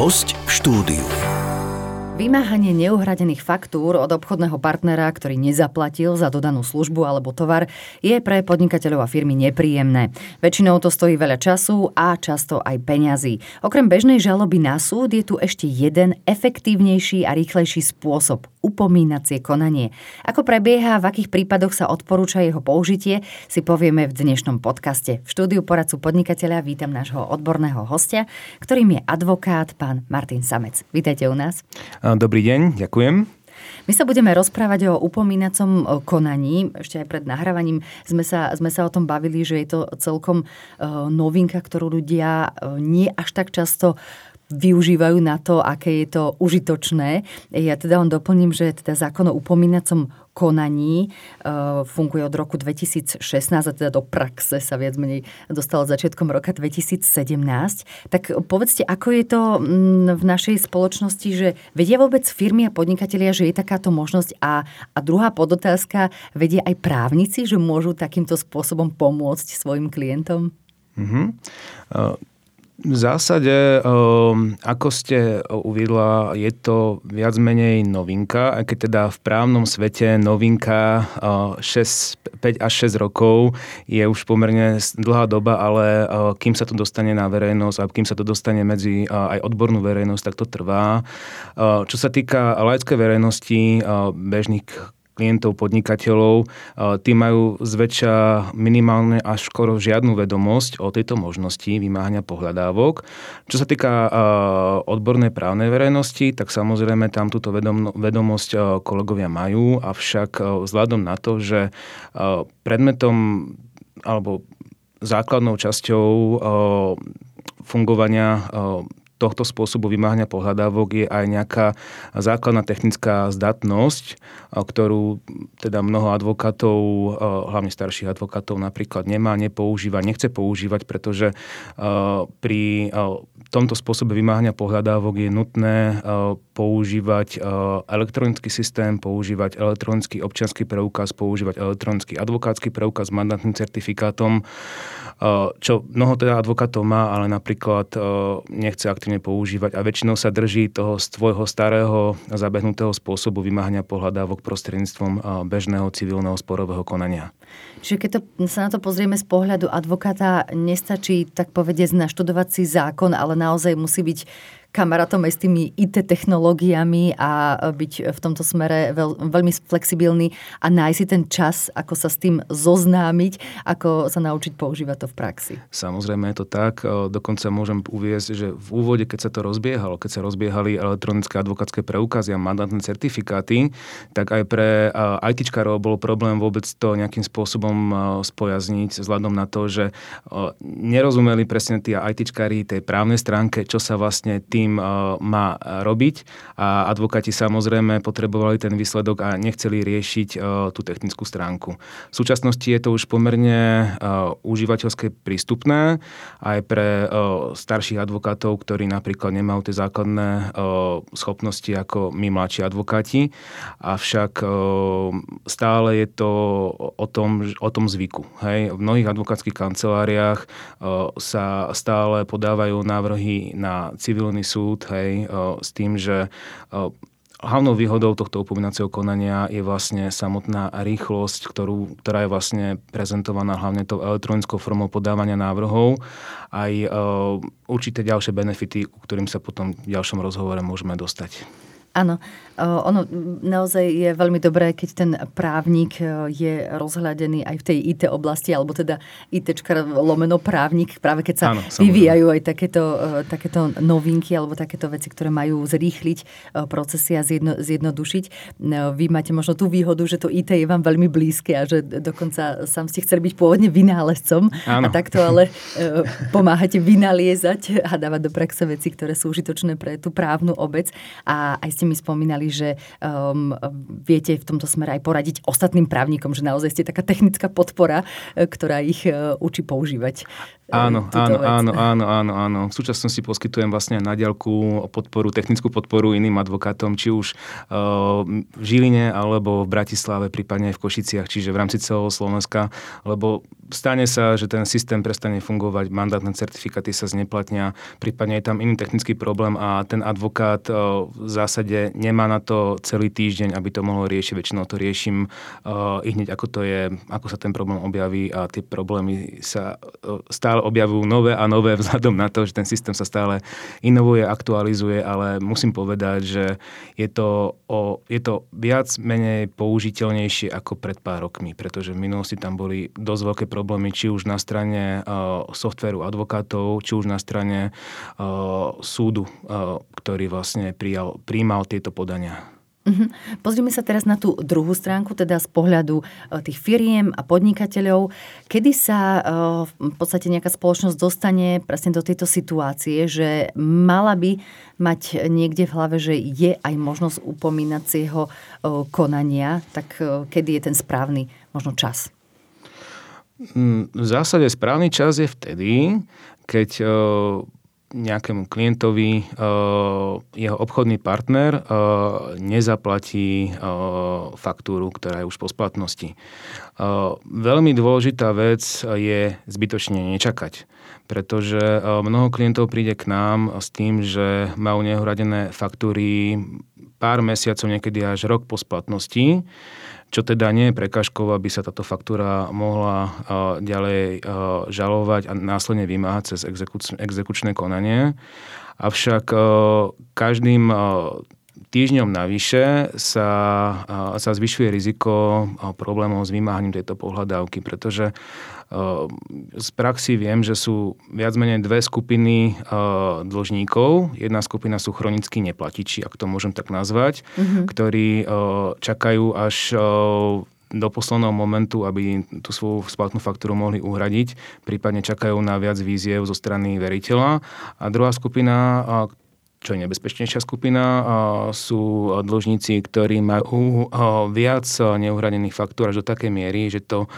Host v štúdiu. Vymáhanie neuhradených faktúr od obchodného partnera, ktorý nezaplatil za dodanú službu alebo tovar, je pre podnikateľov a firmy nepríjemné. Väčšinou to stojí veľa času a často aj peňazí. Okrem bežnej žaloby na súd je tu ešte jeden efektívnejší a rýchlejší spôsob upomínacie konanie. Ako prebieha, v akých prípadoch sa odporúča jeho použitie, si povieme v dnešnom podcaste. V štúdiu poradcu podnikateľa vítam nášho odborného hostia, ktorým je advokát pán Martin Samec. Vítajte u nás. Dobrý deň, ďakujem. My sa budeme rozprávať o upomínacom konaní. Ešte aj pred nahrávaním sme sa, sme sa o tom bavili, že je to celkom novinka, ktorú ľudia nie až tak často využívajú na to, aké je to užitočné. Ja teda on doplním, že teda zákon o upomínacom konaní uh, funguje od roku 2016 a teda do praxe sa viac menej dostalo začiatkom roka 2017. Tak povedzte, ako je to mm, v našej spoločnosti, že vedia vôbec firmy a podnikatelia, že je takáto možnosť a, a druhá podotázka, vedia aj právnici, že môžu takýmto spôsobom pomôcť svojim klientom? Mm-hmm. V zásade, ehm, ako ste uvidla, je to viac menej novinka, aj keď teda v právnom svete novinka 6, eh, 5 až 6 rokov je už pomerne dlhá doba, ale eh, kým sa to dostane na verejnosť a kým sa to dostane medzi eh, aj odbornú verejnosť, tak to trvá. Čo sa týka laickej verejnosti, bežných klientov, podnikateľov, tí majú zväčša minimálne až skoro žiadnu vedomosť o tejto možnosti vymáhania pohľadávok. Čo sa týka odbornej právnej verejnosti, tak samozrejme tam túto vedomosť kolegovia majú, avšak vzhľadom na to, že predmetom alebo základnou časťou fungovania tohto spôsobu vymáhania pohľadávok je aj nejaká základná technická zdatnosť, ktorú teda mnoho advokátov, hlavne starších advokátov napríklad nemá, nepoužíva, nechce používať, pretože pri tomto spôsobe vymáhania pohľadávok je nutné používať elektronický systém, používať elektronický občianský preukaz, používať elektronický advokátsky preukaz s mandátnym certifikátom, čo mnoho teda advokátov má, ale napríklad nechce aktívne používať a väčšinou sa drží toho svojho starého zabehnutého spôsobu vymáhania pohľadávok prostredníctvom bežného civilného sporového konania. Čiže keď to, sa na to pozrieme z pohľadu advokáta, nestačí tak povedať naštudovať si zákon, ale naozaj musí byť kamarátom aj s tými IT technológiami a byť v tomto smere veľ, veľmi flexibilný a nájsť si ten čas, ako sa s tým zoznámiť, ako sa naučiť používať to v praxi. Samozrejme je to tak. Dokonca môžem uviezť, že v úvode, keď sa to rozbiehalo, keď sa rozbiehali elektronické advokátske preukazy a mandátne certifikáty, tak aj pre ITčkarov bol problém vôbec to nejakým spôsobom spojazniť vzhľadom na to, že nerozumeli presne tí ITčkári tej právnej stránke, čo sa vlastne tým tým eh, má robiť a advokáti samozrejme potrebovali ten výsledok a nechceli riešiť eh, tú technickú stránku. V súčasnosti je to už pomerne eh, užívateľské prístupné aj pre starších advokátov, ktorí napríklad nemajú tie základné schopnosti ako my mladší advokáti, avšak stále je to o tom, o tom zvyku. Hej? V mnohých advokátskych kanceláriách sa stále podávajú návrhy na civilný súd, hej, s tým, že Hlavnou výhodou tohto upomínacieho konania je vlastne samotná rýchlosť, ktorú, ktorá je vlastne prezentovaná hlavne tou elektronickou formou podávania návrhov, aj určité ďalšie benefity, ku ktorým sa potom v ďalšom rozhovore môžeme dostať. Áno, ono naozaj je veľmi dobré, keď ten právnik je rozhľadený aj v tej IT oblasti, alebo teda IT lomeno právnik, práve keď sa Áno, vyvíjajú aj takéto, takéto novinky alebo takéto veci, ktoré majú zrýchliť procesy a zjedno, zjednodušiť. Vy máte možno tú výhodu, že to IT je vám veľmi blízke a že dokonca sám ste chceli byť pôvodne vynálezcom Áno. a takto ale pomáhate vynaliezať a dávať do praxe veci, ktoré sú užitočné pre tú právnu obec a aj ste mi spomínali, že um, viete v tomto smere aj poradiť ostatným právnikom, že naozaj ste taká technická podpora, e, ktorá ich uh, učí používať Áno, áno, vec. áno, áno, áno, áno. V súčasnosti poskytujem vlastne na diaľku podporu, technickú podporu iným advokátom, či už uh, v Žiline alebo v Bratislave, prípadne aj v Košiciach, čiže v rámci celého Slovenska, lebo stane sa, že ten systém prestane fungovať, mandátne certifikáty sa zneplatnia, prípadne je tam iný technický problém a ten advokát uh, v zásade nemá na to celý týždeň, aby to mohol riešiť. Väčšinou to riešim uh, i hneď ako to je, ako sa ten problém objaví a tie problémy sa uh, objavujú nové a nové vzhľadom na to, že ten systém sa stále inovuje, aktualizuje, ale musím povedať, že je to, o, je to viac menej použiteľnejšie ako pred pár rokmi, pretože v minulosti tam boli dosť veľké problémy, či už na strane uh, softvéru advokátov, či už na strane uh, súdu, uh, ktorý vlastne prijal, príjmal tieto podania. Mm-hmm. Pozrime sa teraz na tú druhú stránku, teda z pohľadu e, tých firiem a podnikateľov. Kedy sa e, v podstate nejaká spoločnosť dostane presne do tejto situácie, že mala by mať niekde v hlave, že je aj možnosť upomínacieho e, konania, tak kedy je ten správny možno čas? Mm, v zásade správny čas je vtedy, keď nejakému klientovi uh, jeho obchodný partner uh, nezaplatí uh, faktúru, ktorá je už po splatnosti. Veľmi dôležitá vec je zbytočne nečakať, pretože mnoho klientov príde k nám s tým, že majú neuhradené faktúry pár mesiacov, niekedy až rok po splatnosti čo teda nie je prekažkou, aby sa táto faktúra mohla ďalej žalovať a následne vymáhať cez exekučné konanie. Avšak každým týždňom navyše sa, sa zvyšuje riziko problémov s vymáhaním tejto pohľadávky, pretože z praxi viem, že sú viac menej dve skupiny dlžníkov. Jedna skupina sú chronickí neplatiči, ak to môžem tak nazvať, mm-hmm. ktorí čakajú až do posledného momentu, aby tú svoju splatnú faktúru mohli uhradiť, prípadne čakajú na viac víziev zo strany veriteľa. A druhá skupina, čo je nebezpečnejšia skupina, sú dlžníci, ktorí majú viac neuhradených faktúr až do takej miery, že to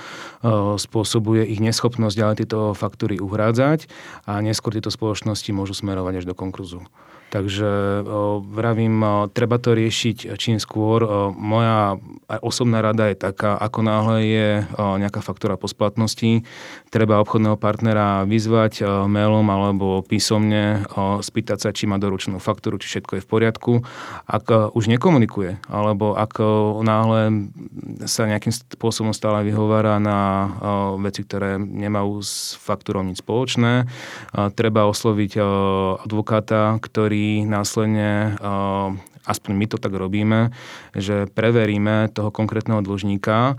spôsobuje ich neschopnosť ďalej tieto faktúry uhrádzať a neskôr tieto spoločnosti môžu smerovať až do konkurzu. Takže vravím, treba to riešiť čím skôr. Moja osobná rada je taká, ako náhle je nejaká faktúra po splatnosti, treba obchodného partnera vyzvať mailom alebo písomne, spýtať sa, či má doručenú faktúru, či všetko je v poriadku. Ak už nekomunikuje, alebo ak náhle sa nejakým spôsobom stále vyhovára na veci, ktoré nemajú s faktúrou nič spoločné, treba osloviť advokáta, ktorý následne aspoň my to tak robíme, že preveríme toho konkrétneho dlžníka,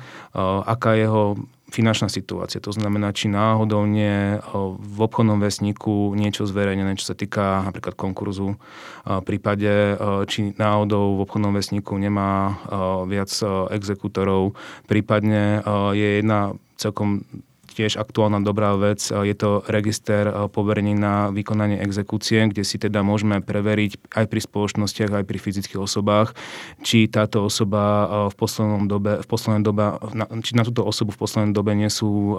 aká jeho finančná situácia. To znamená, či náhodou nie v obchodnom vesníku niečo zverejnené, čo sa týka napríklad konkurzu. V prípade, či náhodou v obchodnom vesníku nemá viac exekútorov. Prípadne je jedna celkom tiež aktuálna dobrá vec. Je to register eh, poverení na vykonanie exekúcie, kde si teda môžeme preveriť aj pri spoločnostiach, aj pri fyzických osobách, či táto osoba eh, v poslednom dobe, v poslednej dobe, či na túto osobu v poslednej dobe nie sú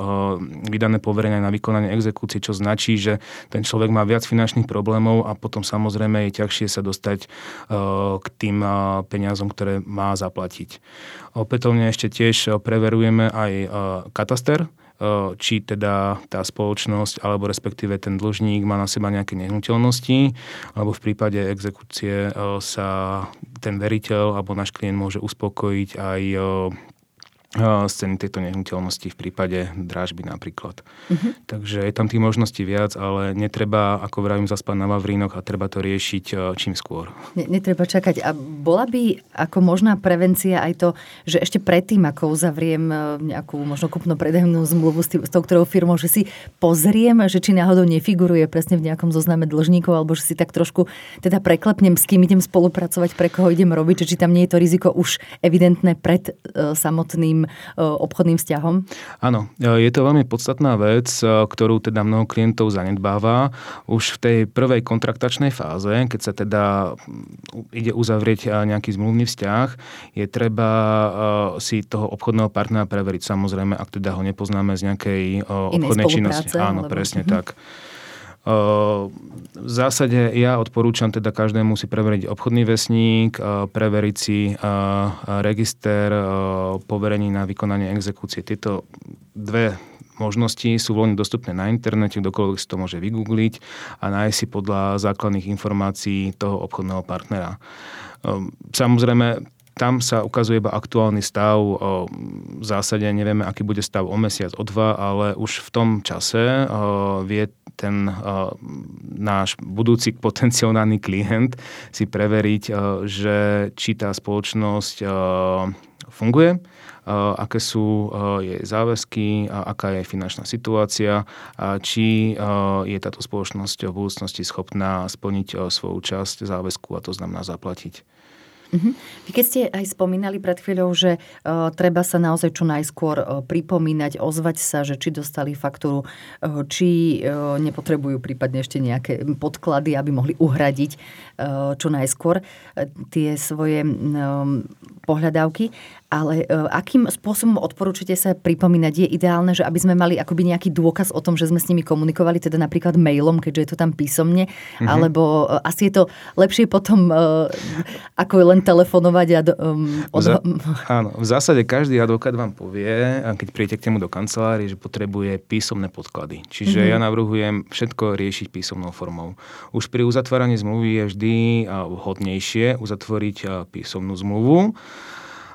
vydané poverenia na vykonanie exekúcie, čo značí, že ten človek má viac finančných problémov a potom samozrejme je ťažšie sa dostať k tým peniazom, ktoré má zaplatiť. Opätovne ešte tiež preverujeme aj kataster, či teda tá spoločnosť alebo respektíve ten dlžník má na seba nejaké nehnuteľnosti, alebo v prípade exekúcie sa ten veriteľ alebo náš klient môže uspokojiť aj z ceny tejto nehnuteľnosti v prípade drážby napríklad. Uh-huh. Takže je tam tých možností viac, ale netreba, ako vravím, zaspať na Vavrínoch a treba to riešiť e, čím skôr. Netreba čakať. A bola by ako možná prevencia aj to, že ešte predtým, ako uzavriem e, nejakú možno kupno-predajnú zmluvu s, tým, s tou ktorou firmou, že si pozriem, že či náhodou nefiguruje presne v nejakom zozname dlžníkov, alebo že si tak trošku teda preklepnem, s kým idem spolupracovať, pre koho idem robiť, že či tam nie je to riziko už evidentné pred uh, samotným tým obchodným vzťahom? Áno, je to veľmi podstatná vec, ktorú teda mnoho klientov zanedbáva. Už v tej prvej kontraktačnej fáze, keď sa teda ide uzavrieť nejaký zmluvný vzťah, je treba si toho obchodného partnera preveriť. Samozrejme, ak teda ho nepoznáme z nejakej obchodnej činnosti. Áno, alebo... presne uh-huh. tak. V zásade ja odporúčam teda každému si preveriť obchodný vesník, preveriť si register poverení na vykonanie exekúcie. Tieto dve možnosti sú voľne dostupné na internete, kdokoľvek si to môže vygoogliť a nájsť si podľa základných informácií toho obchodného partnera. Samozrejme, tam sa ukazuje iba aktuálny stav. V zásade nevieme, aký bude stav o mesiac, o dva, ale už v tom čase vie ten náš budúci potenciálny klient si preveriť, že či tá spoločnosť funguje, aké sú jej záväzky, aká je finančná situácia, či je táto spoločnosť v budúcnosti schopná splniť svoju časť záväzku a to znamená zaplatiť. Uh-huh. Vy keď ste aj spomínali pred chvíľou, že uh, treba sa naozaj čo najskôr uh, pripomínať, ozvať sa, že či dostali faktúru, uh, či nepotrebujú prípadne ešte nejaké podklady, aby mohli uhradiť uh, čo najskôr tie svoje um, pohľadávky ale uh, akým spôsobom odporúčite sa pripomínať? Je ideálne, že aby sme mali akoby nejaký dôkaz o tom, že sme s nimi komunikovali, teda napríklad mailom, keďže je to tam písomne, mm-hmm. alebo uh, asi je to lepšie potom, uh, ako len telefonovať a... Um, od... Za, áno, v zásade každý advokát vám povie, keď príjete k nemu do kancelárie, že potrebuje písomné podklady. Čiže mm-hmm. ja navrhujem všetko riešiť písomnou formou. Už pri uzatváraní zmluvy je vždy vhodnejšie uzatvoriť písomnú zmluvu,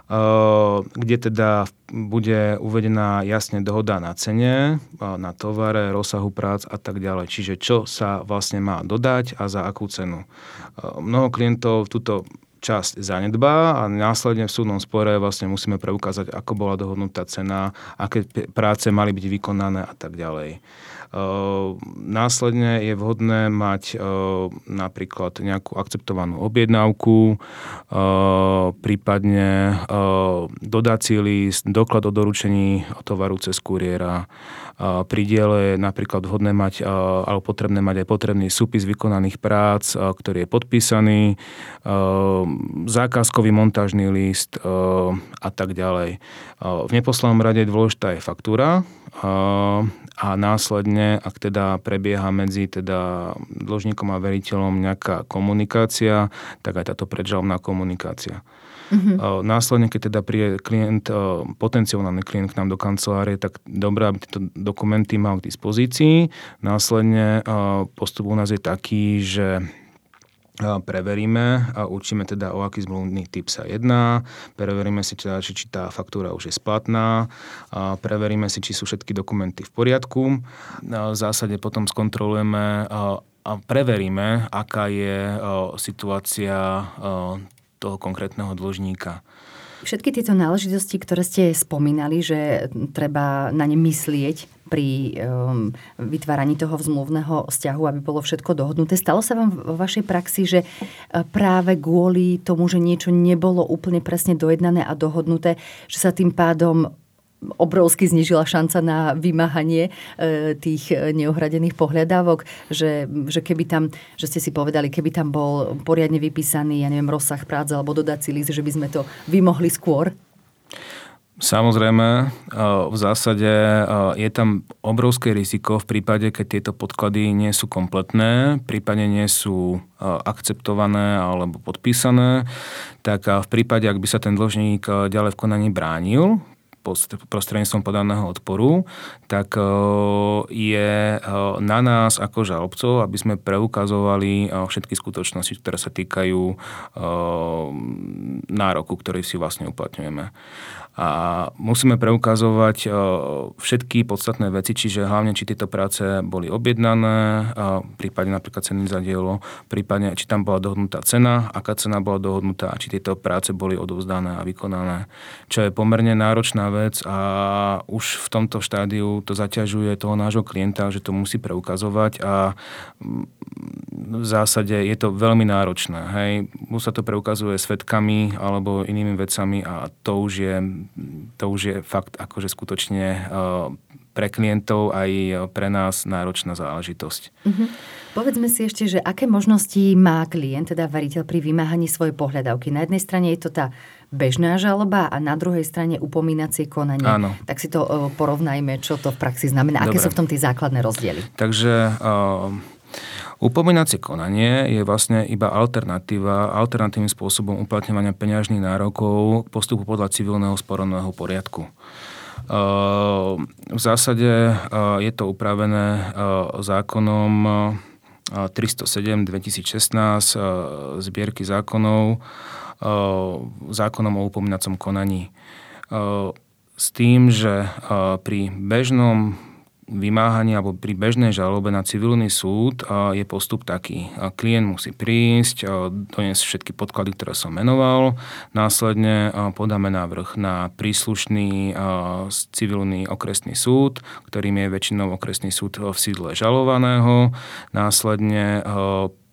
kde teda bude uvedená jasne dohoda na cene, na tovare, rozsahu prác a tak ďalej. Čiže čo sa vlastne má dodať a za akú cenu. Mnoho klientov túto časť zanedbá a následne v súdnom spore vlastne musíme preukázať, ako bola dohodnutá cena, aké práce mali byť vykonané a tak ďalej. Ehm, následne je vhodné mať ehm, napríklad nejakú akceptovanú objednávku, ehm, prípadne dodací list, doklad o doručení tovaru cez kuriéra. Pri diele je napríklad vhodné mať alebo potrebné mať aj potrebný súpis vykonaných prác, ktorý je podpísaný, zákazkový montážny list a tak ďalej. V neposlednom rade dôležitá je faktúra a následne, ak teda prebieha medzi teda dlžníkom a veriteľom nejaká komunikácia, tak aj táto predžalobná komunikácia. Mm-hmm. Následne, keď teda príde klient, potenciálny klient k nám do kancelárie, tak dobré, aby tieto dokumenty mal k dispozícii. Následne postup u nás je taký, že preveríme a učíme teda, o aký zmluvný typ sa jedná, preveríme si teda, či, tá faktúra už je splatná, a preveríme si, či sú všetky dokumenty v poriadku. V zásade potom skontrolujeme a preveríme, aká je situácia toho konkrétneho dlžníka. Všetky tieto náležitosti, ktoré ste spomínali, že treba na ne myslieť pri um, vytváraní toho zmluvného vzťahu, aby bolo všetko dohodnuté. Stalo sa vám vo vašej praxi, že uh, práve kvôli tomu, že niečo nebolo úplne presne dojednané a dohodnuté, že sa tým pádom obrovsky znižila šanca na vymáhanie e, tých e, neuhradených pohľadávok, že, že keby tam, že ste si povedali, keby tam bol poriadne vypísaný, ja neviem, rozsah práce alebo dodací list, že by sme to vymohli skôr? Samozrejme, e, v zásade je tam obrovské riziko v prípade, keď tieto podklady nie sú kompletné, prípadne nie sú akceptované alebo podpísané, tak v prípade, ak by sa ten dlžník ďalej v konaní bránil, prostredníctvom podaného odporu, tak e, je e, na nás ako žalobcov, aby sme preukazovali e, všetky skutočnosti, ktoré sa týkajú nároku, ktorý si vlastne uplatňujeme. A musíme preukazovať všetky podstatné veci, čiže hlavne, či tieto práce boli objednané, prípadne napríklad ceny za dielo, prípadne, či tam bola dohodnutá cena, aká cena bola dohodnutá, či tieto práce boli odovzdané a vykonané. Čo je pomerne náročná vec a už v tomto štádiu to zaťažuje toho nášho klienta, že to musí preukazovať a v zásade je to veľmi náročné. Hej. Už sa to preukazuje svetkami alebo inými vecami a to už je, to už je fakt akože skutočne pre klientov aj pre nás náročná záležitosť. Uh-huh. Povedzme si ešte, že aké možnosti má klient, teda veriteľ pri vymáhaní svojej pohľadavky. Na jednej strane je to tá bežná žaloba a na druhej strane upomínacie konanie. Áno. Tak si to porovnajme, čo to v praxi znamená. Dobre. Aké sú v tom tie základné rozdiely? Takže uh, Upomínacie konanie je vlastne iba alternatíva, alternatívnym spôsobom uplatňovania peňažných nárokov postupu podľa civilného sporovného poriadku. V zásade je to upravené zákonom 307 2016 zbierky zákonov zákonom o upomínacom konaní. S tým, že pri bežnom vymáhaní alebo pri bežnej žalobe na civilný súd je postup taký. Klient musí prísť, doniesť všetky podklady, ktoré som menoval, následne podáme návrh na príslušný civilný okresný súd, ktorým je väčšinou okresný súd v sídle žalovaného, následne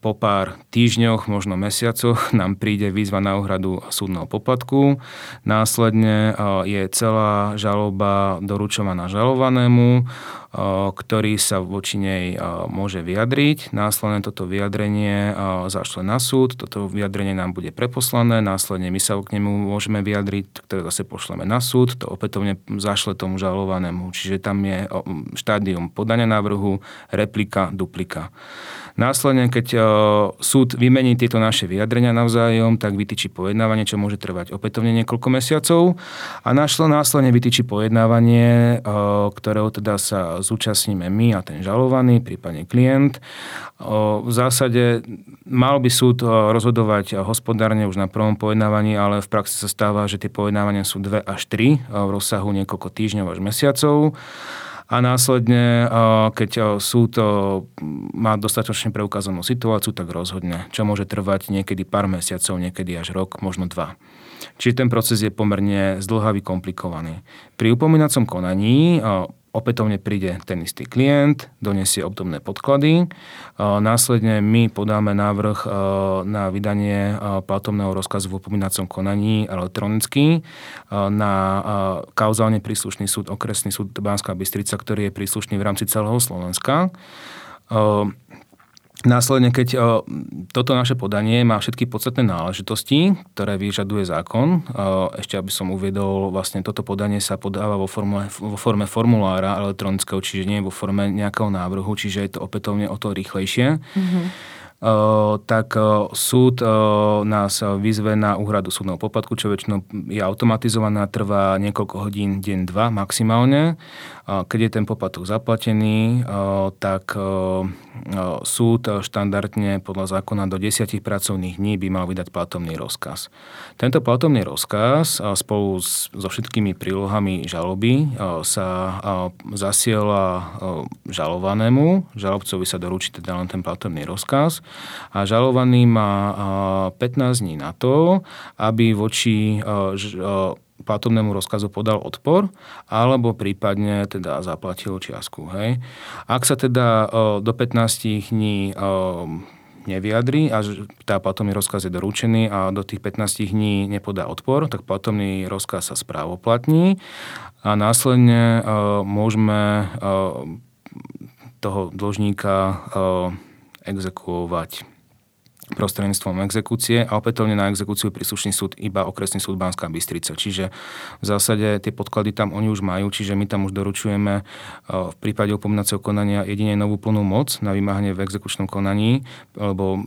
po pár týždňoch, možno mesiacoch nám príde výzva na úhradu súdneho poplatku. Následne je celá žaloba doručovaná žalovanému, ktorý sa voči nej môže vyjadriť. Následne toto vyjadrenie zašle na súd, toto vyjadrenie nám bude preposlané, následne my sa k nemu môžeme vyjadriť, ktoré zase pošleme na súd, to opätovne zašle tomu žalovanému. Čiže tam je štádium podania návrhu, replika, duplika. Následne, keď e, súd vymení tieto naše vyjadrenia navzájom, tak vytýči pojednávanie, čo môže trvať opätovne niekoľko mesiacov. A našlo následne vytýči pojednávanie, e, ktorého teda sa zúčastníme my a ten žalovaný, prípadne klient. V zásade mal by súd rozhodovať hospodárne už na prvom pojednávaní, ale v praxi sa stáva, že tie pojednávania sú 2 až 3 v rozsahu niekoľko týždňov až mesiacov a následne, keď súd má dostatočne preukázanú situáciu, tak rozhodne, čo môže trvať niekedy pár mesiacov, niekedy až rok, možno dva. Čiže ten proces je pomerne zdlhavý, komplikovaný. Pri upomínacom konaní Opätovne príde ten istý klient, donesie obdobné podklady. Následne my podáme návrh na vydanie platobného rozkazu v upomínacom konaní elektronicky na kauzálne príslušný súd, okresný súd Banská Bystrica, ktorý je príslušný v rámci celého Slovenska. Následne, keď o, toto naše podanie má všetky podstatné náležitosti, ktoré vyžaduje zákon, o, ešte aby som uviedol, vlastne toto podanie sa podáva vo forme, vo forme formulára elektronického, čiže nie vo forme nejakého návrhu, čiže je to opätovne o to rýchlejšie. Mm-hmm tak súd nás vyzve na úhradu súdneho poplatku, čo väčšinou je automatizovaná, trvá niekoľko hodín, deň, dva maximálne. Keď je ten poplatok zaplatený, tak súd štandardne podľa zákona do 10 pracovných dní by mal vydať platovný rozkaz. Tento platovný rozkaz spolu so všetkými prílohami žaloby sa zasiela žalovanému. Žalobcovi sa doručí teda len ten platovný rozkaz a žalovaný má 15 dní na to, aby voči platobnému rozkazu podal odpor, alebo prípadne teda zaplatil čiastku. Hej. Ak sa teda do 15 dní nevyjadrí a tá platobný rozkaz je doručený a do tých 15 dní nepodá odpor, tak platobný rozkaz sa správoplatní a následne môžeme toho dlžníka egzekwować prostredníctvom exekúcie a opätovne na exekúciu príslušný súd iba okresný súd Banská Bystrica. Čiže v zásade tie podklady tam oni už majú, čiže my tam už doručujeme eh, v prípade upomínacieho konania jedine novú plnú moc na vymáhanie v exekučnom konaní, lebo eh,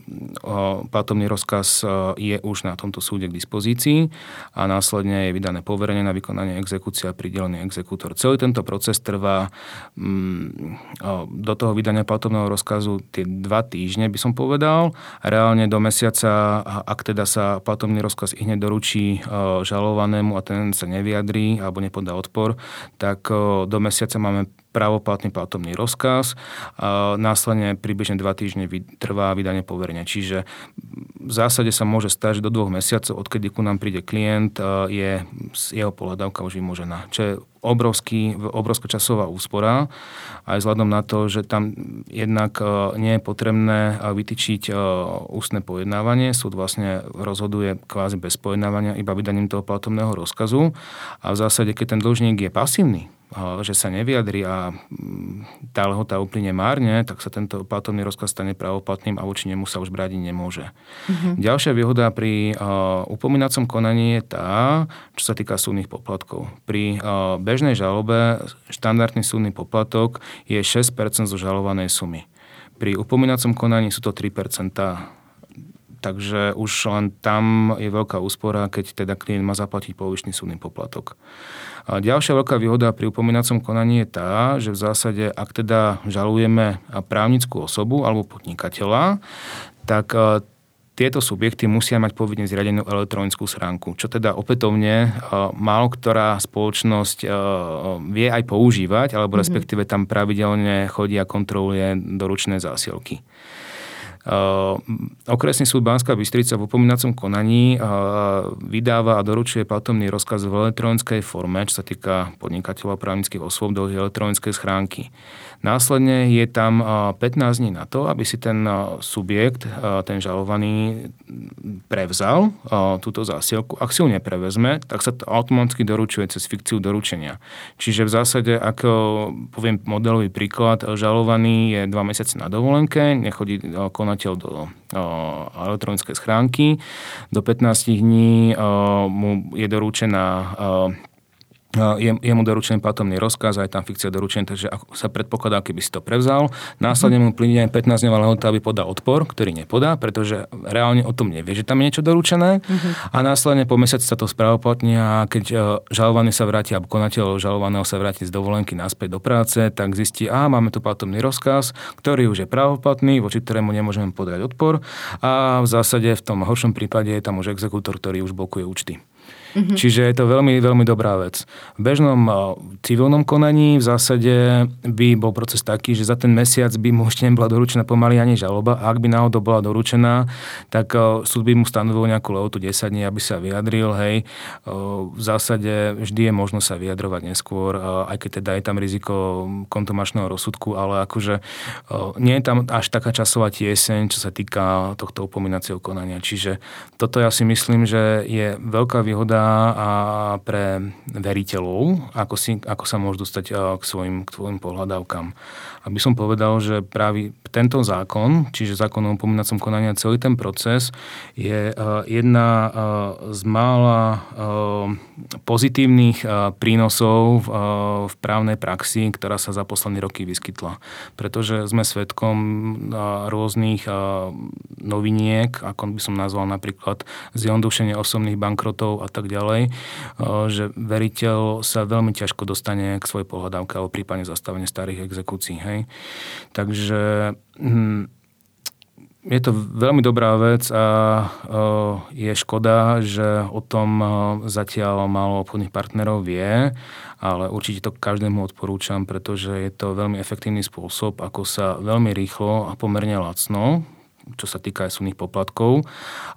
platobný rozkaz eh, je už na tomto súde k dispozícii a následne je vydané poverenie na vykonanie exekúcie a pridelený exekútor. Celý tento proces trvá mm, do toho vydania platobného rozkazu tie dva týždne, by som povedal. Reálne reálne do mesiaca, ak teda sa platobný rozkaz i hneď doručí e, žalovanému a ten sa nevyjadrí alebo nepodá odpor, tak e, do mesiaca máme právoplatný platobný rozkaz. A následne približne dva týždne trvá vydanie poverenia. Čiže v zásade sa môže stať, že do dvoch mesiacov, odkedy ku nám príde klient, je jeho pohľadávka už vymožená. Čo je obrovský, obrovská časová úspora aj vzhľadom na to, že tam jednak nie je potrebné vytýčiť ústne pojednávanie. Súd vlastne rozhoduje kvázi bez pojednávania iba vydaním toho platobného rozkazu a v zásade, keď ten dlžník je pasívny, že sa nevyjadri a mm, tá lehota uplyne márne, tak sa tento platobný rozkaz stane pravoplatným a voči nemu sa už brádiť nemôže. Mm-hmm. Ďalšia výhoda pri uh, upomínacom konaní je tá, čo sa týka súdnych poplatkov. Pri uh, bežnej žalobe štandardný súdny poplatok je 6% zo žalovanej sumy. Pri upomínacom konaní sú to 3%. Takže už len tam je veľká úspora, keď teda klient má zaplatiť povyšný súdny poplatok. A ďalšia veľká výhoda pri upomínacom konaní je tá, že v zásade, ak teda žalujeme právnickú osobu alebo podnikateľa, tak e, tieto subjekty musia mať povinne zriadenú elektronickú schránku, čo teda opätovne e, málo ktorá spoločnosť e, vie aj používať, alebo mm-hmm. respektíve tam pravidelne chodí a kontroluje doručné zásielky. Uh, okresný súd Banská Bystrica v upomínacom konaní uh, vydáva a doručuje platobný rozkaz v elektronickej forme, čo sa týka podnikateľov právnických osôb do elektronickej schránky. Následne je tam 15 dní na to, aby si ten subjekt, ten žalovaný, prevzal túto zásielku. Ak si ju neprevezme, tak sa to automaticky doručuje cez fikciu doručenia. Čiže v zásade, ako poviem modelový príklad, žalovaný je dva mesiace na dovolenke, nechodí konateľ do elektronickej schránky. Do 15 dní mu je doručená je, je mu doručený platobný rozkaz, aj tam fikcia doručený, takže ako sa predpokladá, keby si to prevzal. Následne mu plyne 15 dňová lehota, aby podal odpor, ktorý nepodá, pretože reálne o tom nevie, že tam je niečo doručené. Uh-huh. A následne po mesiaci sa to správoplatní a keď e, žalovaný sa vráti, alebo konateľ žalovaného sa vráti z dovolenky naspäť do práce, tak zistí, a máme tu platobný rozkaz, ktorý už je právoplatný, voči ktorému nemôžeme podať odpor. A v zásade v tom horšom prípade je tam už exekútor, ktorý už blokuje účty. Mm-hmm. Čiže je to veľmi, veľmi dobrá vec. V bežnom civilnom konaní v zásade by bol proces taký, že za ten mesiac by mu ešte nebola doručená pomaly ani žaloba a ak by náhodou bola doručená, tak súd by mu stanovil nejakú lehotu 10 dní, aby sa vyjadril. Hej. V zásade vždy je možno sa vyjadrovať neskôr, aj keď teda je tam riziko kontomačného rozsudku, ale akože nie je tam až taká časová tieseň, čo sa týka tohto upomínacieho konania. Čiže toto ja si myslím, že je veľká výhoda a pre veriteľov, ako, si, ako sa môžu dostať k svojim, k svojim pohľadávkam. Aby som povedal, že práve tento zákon, čiže zákon o pomínacom konaní a celý ten proces je jedna z mála pozitívnych prínosov v právnej praxi, ktorá sa za posledné roky vyskytla. Pretože sme svedkom rôznych noviniek, ako by som nazval napríklad zjednodušenie osobných bankrotov a tak ďalej, že veriteľ sa veľmi ťažko dostane k svojej pohľadávke alebo prípadne zastavenie starých exekúcií. Hej. Takže hm, je to veľmi dobrá vec a je škoda, že o tom zatiaľ málo obchodných partnerov vie, ale určite to každému odporúčam, pretože je to veľmi efektívny spôsob, ako sa veľmi rýchlo a pomerne lacno čo sa týka aj súdnych poplatkov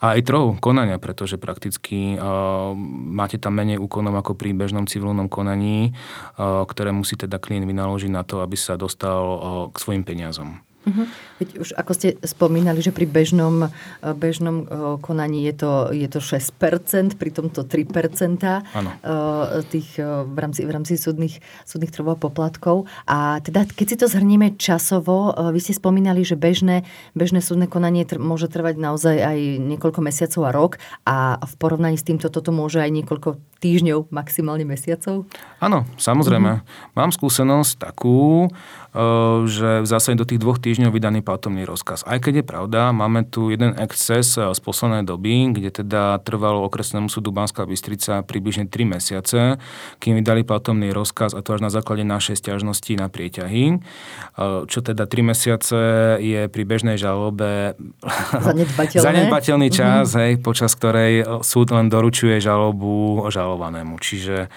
a aj trhov konania, pretože prakticky uh, máte tam menej úkonov ako pri bežnom civilnom konaní, uh, ktoré musí teda klient vynaložiť na to, aby sa dostal uh, k svojim peniazom. Uh-huh. Veď už ako ste spomínali, že pri bežnom, e, bežnom e, konaní je to, je to 6%, pri tomto 3% ano. E, tých v rámci, v rámci súdnych, súdnych trvov poplatkov. A teda, keď si to zhrnieme časovo, vy ste spomínali, že bežné, bežné súdne konanie tr- môže trvať naozaj aj niekoľko mesiacov a rok a v porovnaní s týmto toto môže aj niekoľko týždňov, maximálne mesiacov? Áno, samozrejme. Uh-huh. Mám skúsenosť takú, že v zásade do tých dvoch týždňov vydaný platobný rozkaz. Aj keď je pravda, máme tu jeden exces z poslednej doby, kde teda trvalo okresnému súdu Banská Bystrica približne 3 mesiace, kým vydali platobný rozkaz a to až na základe našej stiažnosti na prieťahy. Čo teda 3 mesiace je pri bežnej žalobe zanedbateľný čas, mm-hmm. hej, počas ktorej súd len doručuje žalobu žalovanému. Čiže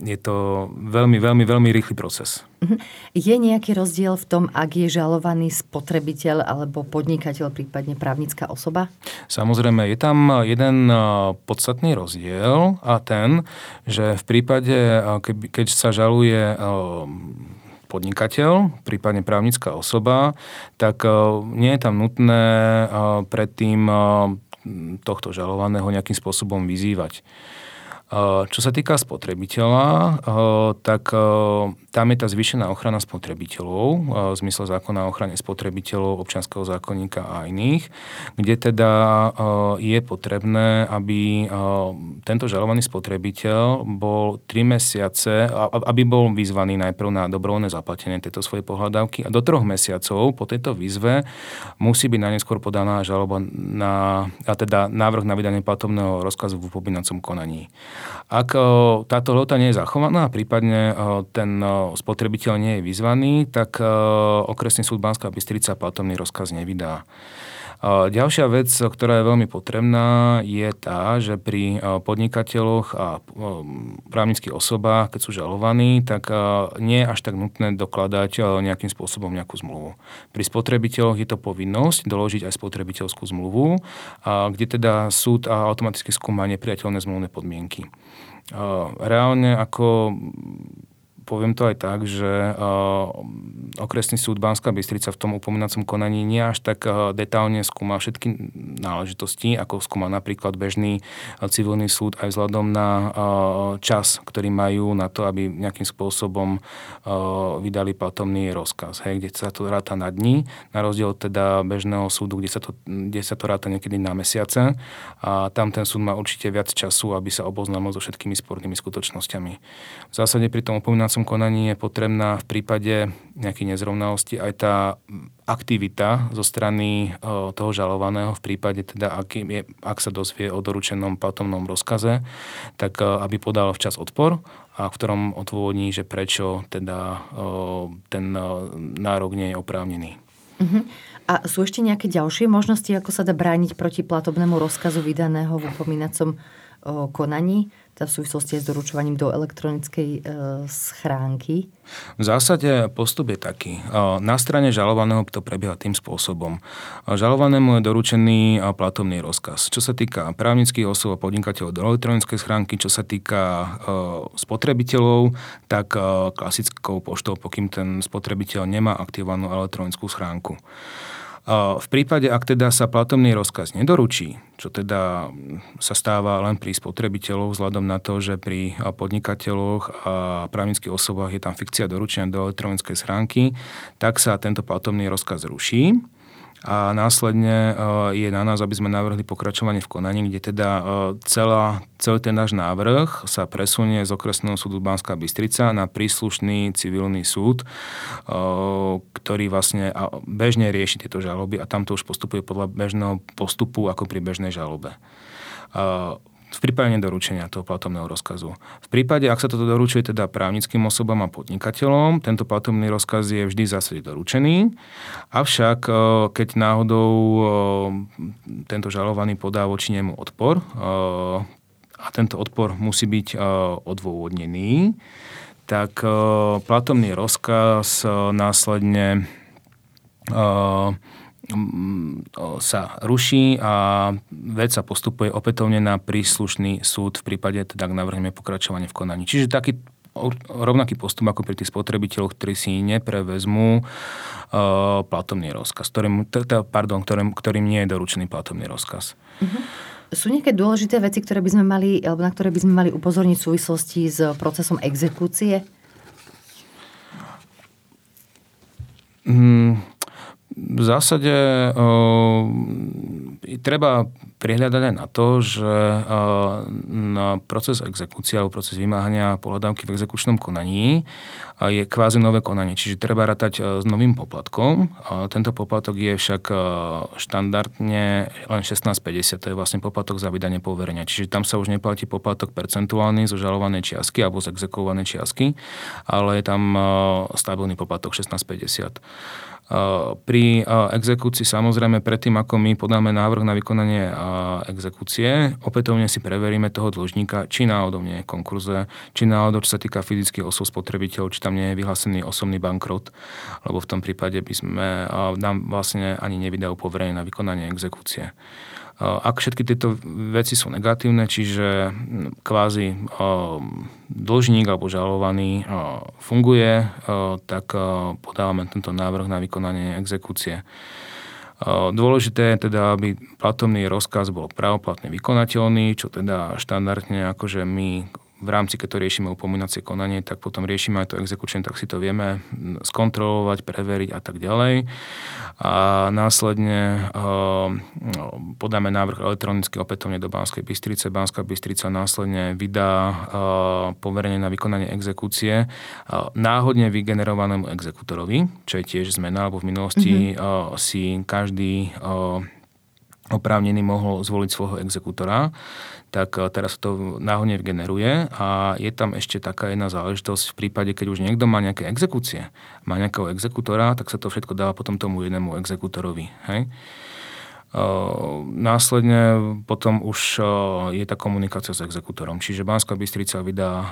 je to veľmi, veľmi, veľmi rýchly proces. Mhm. Je nejaký rozdiel v tom, ak je žalovaný spotrebiteľ alebo podnikateľ, prípadne právnická osoba? Samozrejme, je tam jeden podstatný rozdiel a ten, že v prípade, keď sa žaluje podnikateľ, prípadne právnická osoba, tak nie je tam nutné predtým tohto žalovaného nejakým spôsobom vyzývať. Čo sa týka spotrebiteľa, tak tam je tá zvýšená ochrana spotrebiteľov v zmysle zákona o ochrane spotrebiteľov, občanského zákonníka a iných, kde teda je potrebné, aby tento žalovaný spotrebiteľ bol 3 mesiace, aby bol vyzvaný najprv na dobrovoľné zaplatenie tejto svojej pohľadávky a do troch mesiacov po tejto výzve musí byť najneskôr podaná žaloba na, a teda návrh na vydanie platobného rozkazu v upomínacom konaní. Ak táto lota nie je zachovaná, prípadne ten spotrebiteľ nie je vyzvaný, tak okresný súd Banská Bystrica platobný rozkaz nevydá. Ďalšia vec, ktorá je veľmi potrebná, je tá, že pri podnikateľoch a právnických osobách, keď sú žalovaní, tak nie je až tak nutné dokladať nejakým spôsobom nejakú zmluvu. Pri spotrebiteľoch je to povinnosť doložiť aj spotrebiteľskú zmluvu, kde teda súd automaticky skúma nepriateľné zmluvné podmienky. Reálne ako poviem to aj tak, že uh, okresný súd Banská Bystrica v tom upomínacom konaní nie až tak uh, detálne skúma všetky náležitosti, ako skúma napríklad bežný uh, civilný súd aj vzhľadom na čas, ktorý majú na to, aby nejakým spôsobom vydali platobný rozkaz, hej, kde sa to ráta na dní, na rozdiel teda bežného súdu, kde sa to, kde sa to ráta niekedy na mesiace a tam ten súd má určite viac času, aby sa oboznámil so všetkými spornými skutočnosťami. V zásade pri tom upomínacom trestnom konaní je potrebná v prípade nejakých nezrovnalosti aj tá aktivita zo strany toho žalovaného v prípade teda, ak, je, ak sa dozvie o doručenom patomnom rozkaze, tak aby podal včas odpor a v ktorom odôvodní, že prečo teda ten nárok nie je oprávnený. Uh-huh. A sú ešte nejaké ďalšie možnosti, ako sa dá brániť proti platobnému rozkazu vydaného v upomínacom konaní? V súvislosti s doručovaním do elektronickej e, schránky? V zásade postup je taký. E, na strane žalovaného to prebieha tým spôsobom. E, žalovanému je doručený e, platovný rozkaz. Čo sa týka právnických osôb a podnikateľov do elektronickej schránky, čo sa týka spotrebiteľov, tak klasickou poštou, pokým ten spotrebiteľ nemá aktivovanú elektronickú schránku. V prípade, ak teda sa platobný rozkaz nedoručí, čo teda sa stáva len pri spotrebiteľoch vzhľadom na to, že pri podnikateľoch a právnických osobách je tam fikcia doručenia do elektronickej schránky, tak sa tento platobný rozkaz ruší a následne e, je na nás, aby sme navrhli pokračovanie v konaní, kde teda e, celá, celý ten náš návrh sa presunie z okresného súdu Banská Bystrica na príslušný civilný súd, e, ktorý vlastne bežne rieši tieto žaloby a tam to už postupuje podľa bežného postupu ako pri bežnej žalobe v prípade nedoručenia toho platobného rozkazu. V prípade, ak sa toto doručuje teda právnickým osobám a podnikateľom, tento platobný rozkaz je vždy zase doručený. Avšak, e, keď náhodou e, tento žalovaný podá voči nemu odpor e, a tento odpor musí byť odôvodnený, tak platobný rozkaz následne sa ruší a vec sa postupuje opätovne na príslušný súd v prípade, teda ak navrhneme pokračovanie v konaní. Čiže taký rovnaký postup ako pri tých spotrebiteľoch, ktorí si neprevezmú uh, platobný rozkaz, ktorým, teda, pardon, ktorým, ktorým nie je doručený platobný rozkaz. Uh-huh. Sú nejaké dôležité veci, ktoré by sme mali, alebo na ktoré by sme mali upozorniť v súvislosti s procesom exekúcie? Hmm, v zásade uh, treba prihľadať aj na to, že uh, na proces exekúcie alebo proces vymáhania pohľadávky v exekučnom konaní uh, je kvázi nové konanie, čiže treba rátať uh, s novým poplatkom. Uh, tento poplatok je však uh, štandardne len 16,50, to je vlastne poplatok za vydanie poverenia, čiže tam sa už neplatí poplatok percentuálny zo žalovanej čiastky alebo z exekovanej čiastky, ale je tam uh, stabilný poplatok 16,50. Pri exekúcii samozrejme predtým, ako my podáme návrh na vykonanie exekúcie, opätovne si preveríme toho dlžníka, či náhodou nie je konkurze, či náhodou, čo sa týka fyzických osôb spotrebiteľov, či tam nie je vyhlásený osobný bankrot, lebo v tom prípade by sme nám vlastne ani nevydajú poverenie na vykonanie exekúcie. Ak všetky tieto veci sú negatívne, čiže kvázi dlžník alebo žalovaný funguje, tak podávame tento návrh na vykonanie exekúcie. Dôležité je teda, aby platobný rozkaz bol pravoplatne vykonateľný, čo teda štandardne akože my v rámci, keď to riešime upomínacie konanie, tak potom riešime aj to exekučné, tak si to vieme skontrolovať, preveriť a tak ďalej. A následne uh, podáme návrh elektronicky opätovne do Banskej Bystrice. Banská Bystrica následne vydá uh, poverenie na vykonanie exekúcie uh, náhodne vygenerovanému exekutorovi, čo je tiež zmena, lebo v minulosti mm-hmm. si každý oprávnený mohol zvoliť svojho exekutora, tak eh, teraz to náhodne generuje a je tam ešte taká jedna záležitosť v prípade, keď už niekto má nejaké exekúcie, má nejakého exekutora, tak sa to všetko dáva potom tomu jednému exekutorovi. Hej? Uh, následne potom už uh, je tá komunikácia s exekutorom. Čiže Banská Bystrica vydá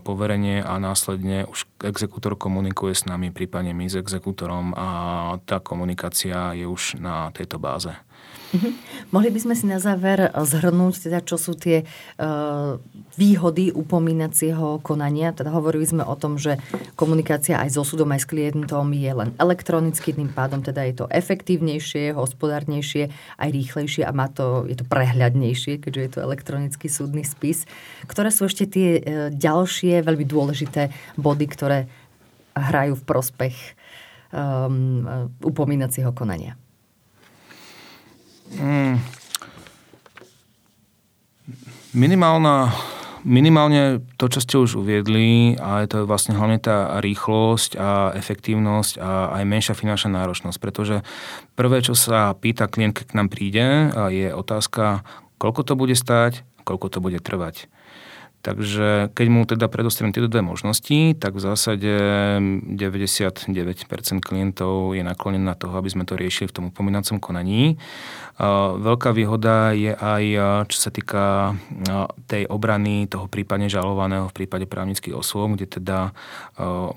poverenie a následne už exekutor komunikuje s nami, prípadne my s exekutorom a tá komunikácia je už na tejto báze. Mhm. Mohli by sme si na záver zhrnúť, teda, čo sú tie uh, výhody upomínacieho konania. Teda hovorili sme o tom, že komunikácia aj so súdom, aj s klientom je len elektronicky, tým pádom teda je to efektívnejšie, hospodárnejšie, aj rýchlejšie a má to, je to prehľadnejšie, keďže je to elektronický súdny spis. Ktoré sú ešte tie uh, ďalšie veľmi dôležité body, ktoré hrajú v prospech um, upomínacieho konania? Mm. Minimálna, minimálne to, čo ste už uviedli, a to je vlastne hlavne tá rýchlosť a efektívnosť a aj menšia finančná náročnosť, pretože prvé, čo sa pýta klient, keď k nám príde, je otázka, koľko to bude stať, koľko to bude trvať. Takže keď mu teda predostriem tieto dve možnosti, tak v zásade 99% klientov je naklonené na toho, aby sme to riešili v tom upomínacom konaní. Veľká výhoda je aj, čo sa týka tej obrany toho prípadne žalovaného v prípade právnických osôb, kde teda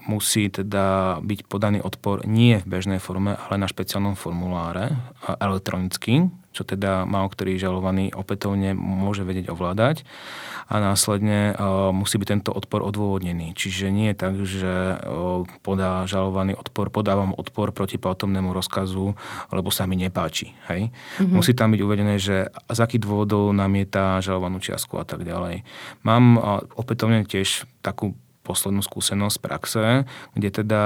musí teda byť podaný odpor nie v bežnej forme, ale na špeciálnom formuláre elektronicky, čo teda má ktorý žalovaný opätovne môže vedieť ovládať a následne uh, musí byť tento odpor odôvodnený. Čiže nie je tak, že uh, podá žalovaný odpor, podávam odpor proti platobnému rozkazu, lebo sa mi nepáči. Hej? Mm-hmm. Musí tam byť uvedené, že z akých dôvodov namieta žalovanú čiastku a tak ďalej. Mám uh, opätovne tiež takú poslednú skúsenosť z praxe, kde teda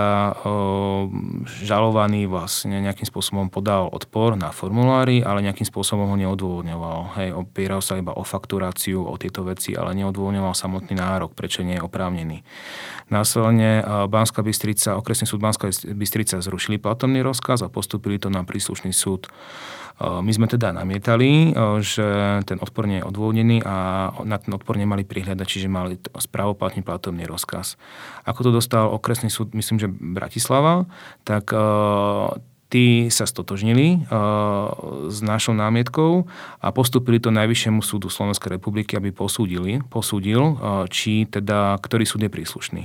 žalovaný vlastne nejakým spôsobom podal odpor na formulári, ale nejakým spôsobom ho neodôvodňoval. Hej, opieral sa iba o fakturáciu, o tieto veci, ale neodôvodňoval samotný nárok, prečo nie je oprávnený. Následne Banská Bystrica, okresný súd Banská Bystrica zrušili platobný rozkaz a postupili to na príslušný súd my sme teda namietali, že ten odpor nie je odôvodnený a na ten odpor nemali prihľadať, čiže mali správoplatný platovný rozkaz. Ako to dostal okresný súd, myslím, že Bratislava, tak tí sa stotožnili s našou námietkou a postupili to Najvyššiemu súdu Slovenskej republiky, aby posúdili, posúdil, či teda, ktorý súd je príslušný.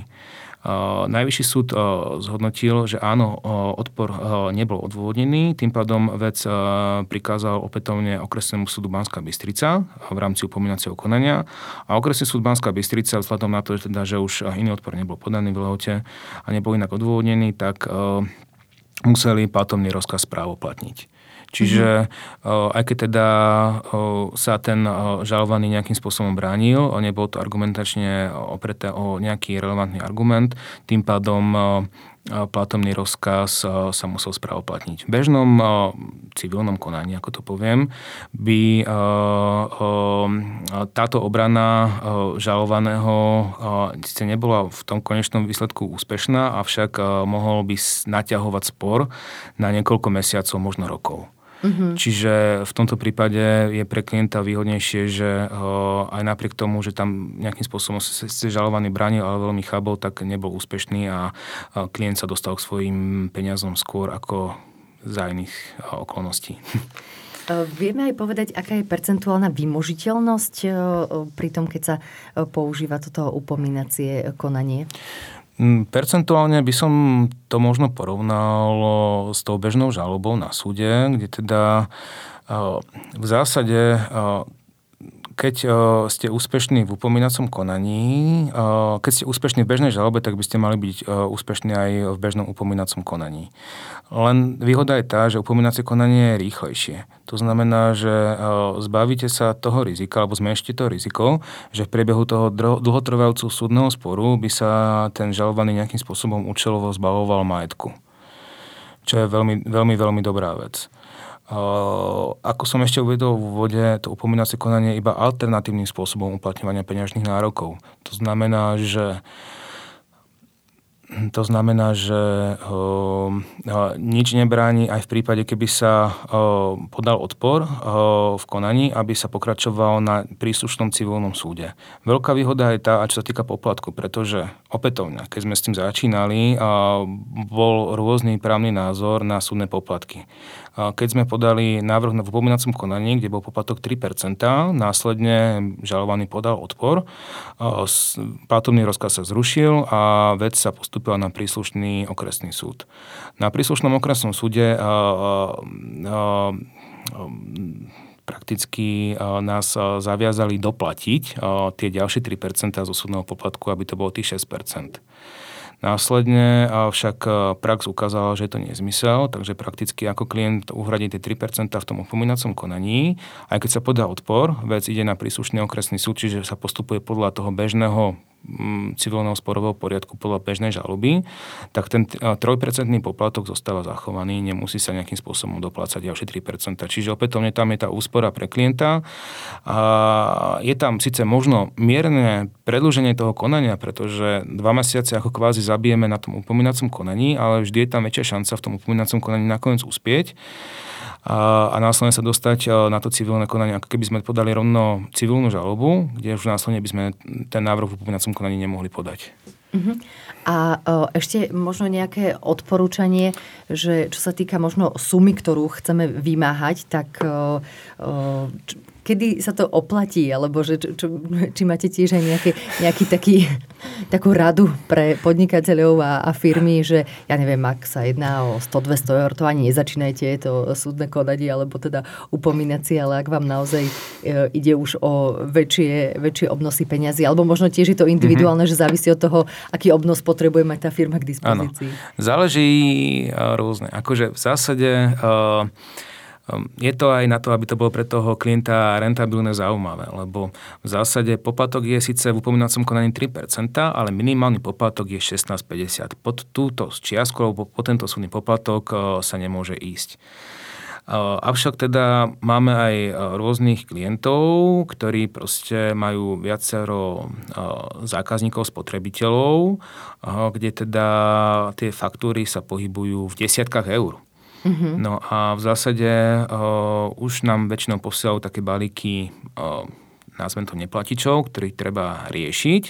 Najvyšší súd zhodnotil, že áno, odpor nebol odôvodnený, tým pádom vec prikázal opätovne okresnému súdu Banská Bystrica v rámci upomínacieho konania a okresný súd Banská Bystrica vzhľadom na to, že, teda, že už iný odpor nebol podaný v lehote a nebol inak odôvodnený, tak museli platomný rozkaz právoplatniť. Čiže mm-hmm. aj keď teda sa ten žalovaný nejakým spôsobom bránil, nebol to argumentačne opreté o nejaký relevantný argument, tým pádom platomný rozkaz sa musel správoplatniť. V bežnom civilnom konaní, ako to poviem, by táto obrana žalovaného síce nebola v tom konečnom výsledku úspešná, avšak mohol by naťahovať spor na niekoľko mesiacov, možno rokov. Uh-huh. Čiže v tomto prípade je pre klienta výhodnejšie, že aj napriek tomu, že tam nejakým spôsobom sa žalovaný bránil, ale veľmi chábol, tak nebol úspešný a klient sa dostal k svojim peniazom skôr ako za iných okolností. Vieme aj povedať, aká je percentuálna vymožiteľnosť pri tom, keď sa používa toto upomínacie konanie? Mm, percentuálne by som to možno porovnal s tou bežnou žalobou na súde, kde teda v zásade keď ste úspešní v upomínacom konaní, keď ste úspešní v bežnej žalobe, tak by ste mali byť úspešní aj v bežnom upomínacom konaní. Len výhoda je tá, že upomínacie konanie je rýchlejšie. To znamená, že zbavíte sa toho rizika, alebo zmenšite to riziko, že v priebehu toho dlhotrvajúceho súdneho sporu by sa ten žalovaný nejakým spôsobom účelovo zbavoval majetku. Čo je veľmi, veľmi, veľmi dobrá vec. Ako som ešte uvedol v úvode, to upomínacie konanie iba alternatívnym spôsobom uplatňovania peňažných nárokov. To znamená, že to znamená, že uh, nič nebráni aj v prípade, keby sa uh, podal odpor uh, v konaní, aby sa pokračoval na príslušnom civilnom súde. Veľká výhoda je tá, čo sa týka poplatku, pretože opätovne, keď sme s tým začínali, bol rôzny právny názor na súdne poplatky. Keď sme podali návrh v upomínacom konaní, kde bol poplatok 3%, následne žalovaný podal odpor, platobný rozkaz sa zrušil a vec sa postupila na príslušný okresný súd. Na príslušnom okresnom súde prakticky nás zaviazali doplatiť tie ďalšie 3% zo súdneho poplatku, aby to bolo tých 6%. Následne však e, prax ukázala, že je to nezmysel, takže prakticky ako klient uhradí tie 3% v tom upomínacom konaní. Aj keď sa podá odpor, vec ide na príslušný okresný súd, čiže sa postupuje podľa toho bežného civilného sporového poriadku podľa bežnej žaloby, tak ten 3% poplatok zostáva zachovaný, nemusí sa nejakým spôsobom doplácať ďalšie 3%. Čiže opätovne tam je tá úspora pre klienta. A je tam síce možno mierne predlženie toho konania, pretože dva mesiace ako kvázi zabijeme na tom upomínacom konaní, ale vždy je tam väčšia šanca v tom upomínacom konaní nakoniec uspieť a, a následne sa dostať e, na to civilné konanie, ako keby sme podali rovno civilnú žalobu, kde už následne by sme ten návrh v upomínacom konaní nemohli podať. Uh-huh. A o, e, ešte možno nejaké odporúčanie, že čo sa týka možno sumy, ktorú chceme vymáhať, tak o, e, o, kedy sa to oplatí, alebo že, čo, či máte tiež aj nejaký, nejaký taký, takú radu pre podnikateľov a, a firmy, že ja neviem, ak sa jedná o 100-200 eur, to ani nezačínajte to súdne konanie, alebo teda upomínacie, ale ak vám naozaj e, ide už o väčšie, väčšie obnosy peňazí, alebo možno tiež je to individuálne, mm-hmm. že závisí od toho, aký obnos potrebuje mať tá firma k dispozícii. Áno. Záleží uh, rôzne. Akože v zásade uh, je to aj na to, aby to bolo pre toho klienta rentabilné zaujímavé, lebo v zásade poplatok je síce v upomínacom konaní 3%, ale minimálny poplatok je 16,50. Pod túto čiastku, alebo po tento súdny poplatok eh, sa nemôže ísť. Eh, avšak teda máme aj rôznych klientov, ktorí proste majú viacero zákazníkov, spotrebiteľov, kde teda tie faktúry sa pohybujú v desiatkách eur. Mm-hmm. No a v zásade uh, už nám väčšinou posielajú také balíky uh, nazvem to neplatičov, ktorých treba riešiť.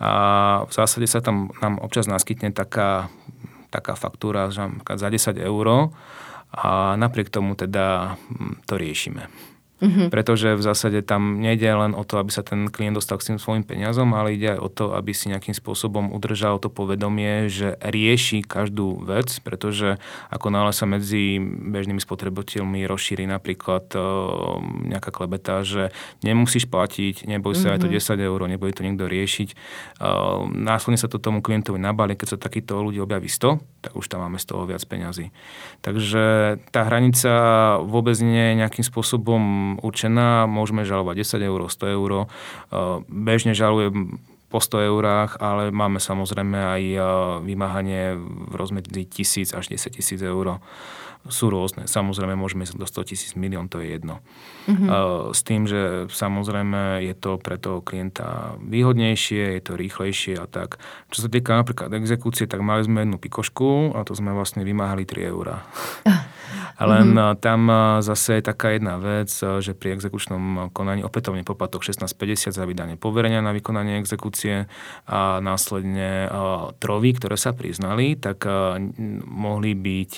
A v zásade sa tam nám občas naskytne taká, taká faktúra že za 10 eur a napriek tomu teda hm, to riešime. Mm-hmm. Pretože v zásade tam nejde len o to, aby sa ten klient dostal k tým svojim peniazom, ale ide aj o to, aby si nejakým spôsobom udržal to povedomie, že rieši každú vec, pretože ako náhle sa medzi bežnými spotrebiteľmi rozšíri napríklad uh, nejaká klebeta, že nemusíš platiť, neboj sa, mm-hmm. aj to 10 eur, nebude to niekto riešiť. Uh, následne sa to tomu klientovi nabali, keď sa takýto ľudí objaví 100, tak už tam máme z toho viac peňazí. Takže tá hranica vôbec nie je nejakým spôsobom určená, môžeme žalovať 10 eur, 100 eur. E, bežne žalujem po 100 eurách, ale máme samozrejme aj e, vymáhanie v rozmedzi 1000 až 10 tisíc eur. Sú rôzne. Samozrejme, môžeme ísť do 100 tisíc milión, to je jedno. Mm-hmm. S tým, že samozrejme je to pre toho klienta výhodnejšie, je to rýchlejšie a tak. Čo sa týka napríklad exekúcie, tak mali sme jednu pikošku a to sme vlastne vymáhali 3 eurá. Len mm-hmm. tam zase je taká jedna vec, že pri exekučnom konaní opätovne poplatok 1650 za vydanie poverenia na vykonanie exekúcie a následne trovy, ktoré sa priznali, tak mohli byť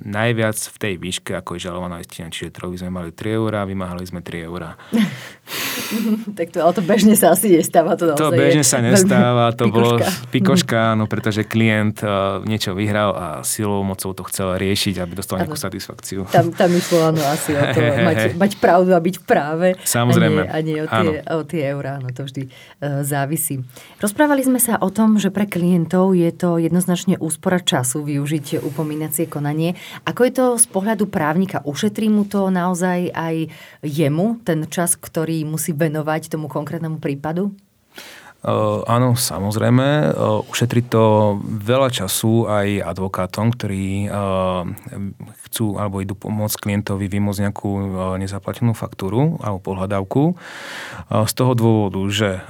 najviac v tej výške, ako je žalovaná istina. Čiže trovy sme mali 3 eurá, vymáhali sme 3 eurá. tak to, ale to bežne sa asi nestáva. To, to bežne sa nestáva, to pikoška. bolo pikoška, no pretože klient niečo vyhral a silou, mocou to chcel riešiť, aby dostal nejakú satisfakciu. Tam, tam išlo áno asi o to, mať, mať pravdu a byť v práve. Samozrejme. A nie, a nie o, tie, o tie eurá, no to vždy uh, závisí. Rozprávali sme sa o tom, že pre klientov je to jednoznačne úspora času využiť upomínacie konanie. Ako je to z pohľadu právnika? Ušetrí mu to naozaj aj jemu, ten čas, ktorý musí venovať tomu konkrétnemu prípadu? Uh, áno, samozrejme. Uh, ušetrí to veľa času aj advokátom, ktorí uh, chcú alebo idú pomôcť klientovi vymôcť nejakú nezaplatenú faktúru alebo pohľadávku. Z toho dôvodu, že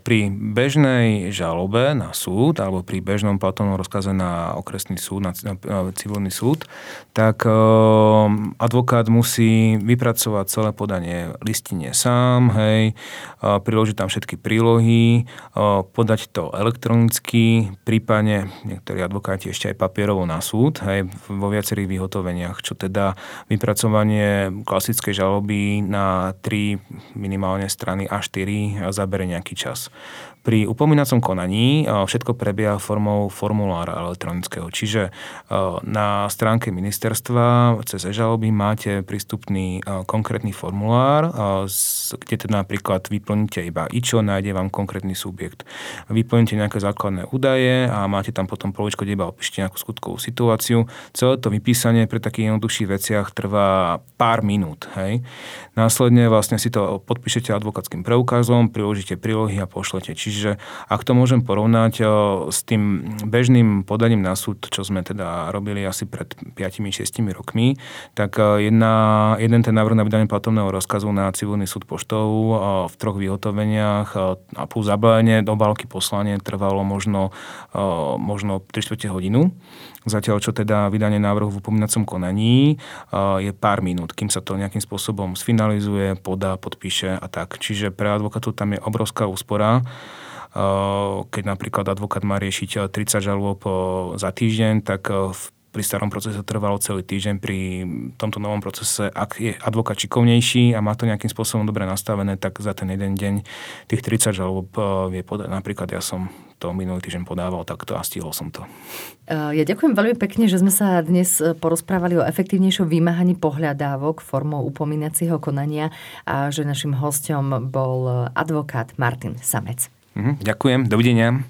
pri bežnej žalobe na súd alebo pri bežnom platovnom rozkaze na okresný súd, na civilný súd, tak advokát musí vypracovať celé podanie listine sám, hej, priložiť tam všetky prílohy, podať to elektronicky, prípadne niektorí advokáti ešte aj papierovo na súd, hej, vo viacerých vyhotoveniach čo teda vypracovanie klasickej žaloby na 3 minimálne strany a 4 zabere nejaký čas. Pri upomínacom konaní všetko prebieha formou formulára elektronického, čiže na stránke ministerstva cez e-žaloby máte prístupný konkrétny formulár, kde teda napríklad vyplníte iba IČO, nájde vám konkrétny subjekt. Vyplníte nejaké základné údaje a máte tam potom poličko, kde iba opíšte nejakú skutkovú situáciu. Celé to vypísanie pri takých jednoduchších veciach trvá pár minút. Hej. Následne vlastne si to podpíšete advokátským preukazom, priložíte prílohy a pošlete. Čiže Čiže ak to môžem porovnať s tým bežným podaním na súd, čo sme teda robili asi pred 5-6 rokmi, tak jedna, jeden ten návrh na vydanie platovného rozkazu na civilný súd poštou v troch vyhotoveniach a plus zabalenie do balky poslanie trvalo možno, možno 3 4 hodinu. Zatiaľ, čo teda vydanie návrhu v upomínacom konaní je pár minút, kým sa to nejakým spôsobom sfinalizuje, podá, podpíše a tak. Čiže pre advokátov tam je obrovská úspora keď napríklad advokát má riešiť 30 žalôb za týždeň, tak v pri starom procese trvalo celý týždeň, pri tomto novom procese, ak je advokát šikovnejší a má to nejakým spôsobom dobre nastavené, tak za ten jeden deň tých 30 žalob vie podať. Napríklad ja som to minulý týždeň podával takto a stihol som to. Ja ďakujem veľmi pekne, že sme sa dnes porozprávali o efektívnejšom vymáhaní pohľadávok formou upomínacieho konania a že našim hostom bol advokát Martin Samec. Mhm, ďakujem, dovidenia.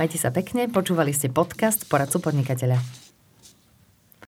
Majte sa pekne, počúvali ste podcast Poradcu podnikateľa.